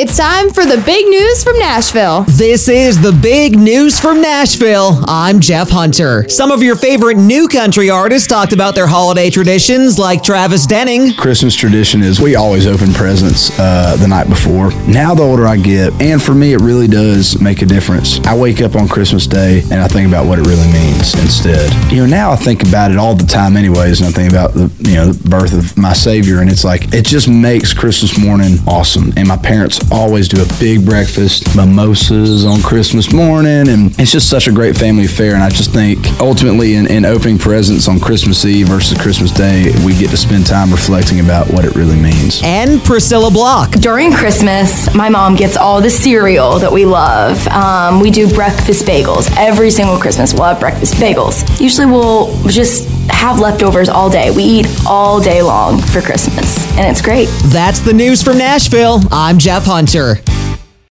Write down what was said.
It's time for the big news from Nashville. This is the big news from Nashville. I'm Jeff Hunter. Some of your favorite new country artists talked about their holiday traditions, like Travis Denning. Christmas tradition is we always open presents uh, the night before. Now, the older I get, and for me, it really does make a difference. I wake up on Christmas Day and I think about what it really means instead. You know, now I think about it all the time, anyways, and I think about the you know the birth of my Savior, and it's like it just makes Christmas morning awesome. And my parents always do a big breakfast, mimosas on Christmas morning, and it's just such a great family affair. And I just think ultimately in, in opening presents on Christmas Eve versus Christmas Day, we get to spend time reflecting about what it really means. And Priscilla Block. During Christmas, my mom gets all the cereal that we love. Um, we do breakfast bagels. Every single Christmas, we'll have breakfast bagels. Usually, we'll just have leftovers all day. We eat all day long for Christmas, and it's great. That's the news from Nashville. I'm Jeff Hunter.